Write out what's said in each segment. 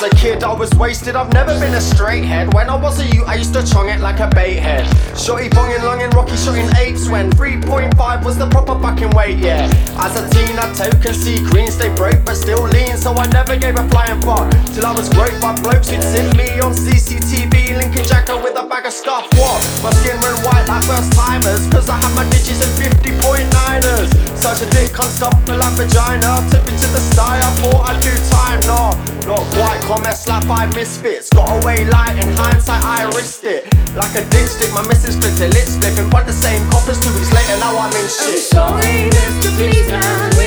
As a kid, I was wasted. I've never been a straight head. When I was a youth, I used to chong it like a bait head. Shorty bonging, longing, rocky shooting apes. When 3.5 was the proper fucking weight, yeah. As a teen, I token see green, they broke, but still lean. So I never gave a flying fuck till I was groped by blokes who'd seen me on CCTV. Lincoln Jacker with a bag of stuff. What? My skin ran white like first timers. Cause I had my digits and 50.9ers. Such a dick, can't stop me like vagina. Tip into the sky, I thought I'd do time. No, not quite. Comment slap five misfits. Got away light in hindsight, I risked it. Like a dipstick, my missus flipped a lip. And but the same coppers two weeks later, now I'm in shit. I'm sorry, Mr. Policeman,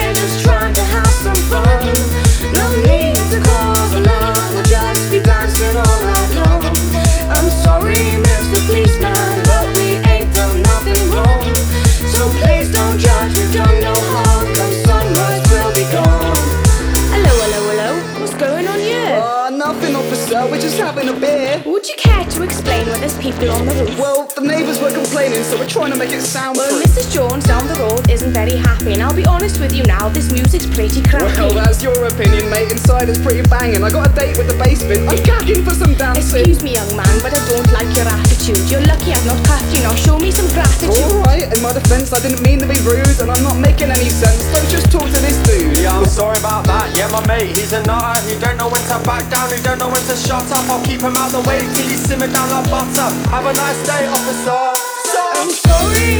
just having a beer. Would you care to explain why there's people on the roof? Well, the neighbours were complaining, so we're trying to make it sound Well. Mrs. Jones down the road isn't very happy, and I'll be honest with you now, this music's pretty crappy. Well, that's your opinion, mate. Inside it's pretty banging. I got a date with the basement. I'm cacking for some dancing. Excuse me, young man, but I don't like your attitude. You're lucky I've not cuffed you now. Show me some gratitude. Alright, in my defence, I didn't mean to be rude, and I'm not making any sense. So just talk to this dude. Yeah, I'm sorry about that. Yeah, my mate, he's a nutter. He don't know when to back down. He don't know when to shut up. I'll keep him out the way till he simmer down like butter. Have a nice day, officer. I'm sorry,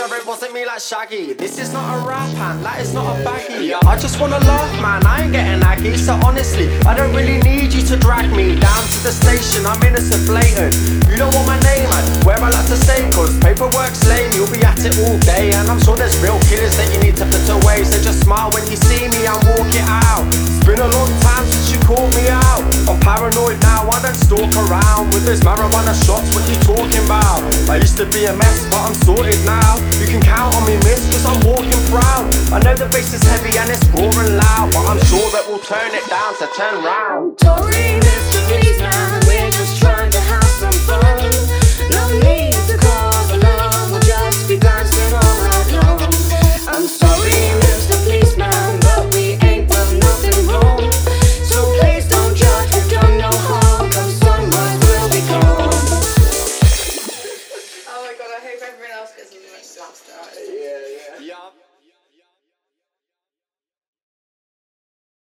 officer, it wasn't me like Shaggy. This is not a rap hand, that is not a baggy. I just wanna laugh, man. I ain't getting aggy. So honestly, I don't really need you to drag me down to the station. I'm innocent, blatant. You don't want my name, man. Where I like to stay, cause paperwork's lame. You'll be at it all day, and I'm sure there's real killers that you need to put away. So just smile when you see me and walk it out. It's been a long time since you called me out. I'm paranoid now, I don't stalk around with those marijuana shots. To be a mess, but I'm sorted now. You can count on me, miss, cause I'm walking proud. I know the bass is heavy and it's roaring loud, but I'm sure that we'll turn it down to 10 round. We're just trying slaps yeah. Yeah.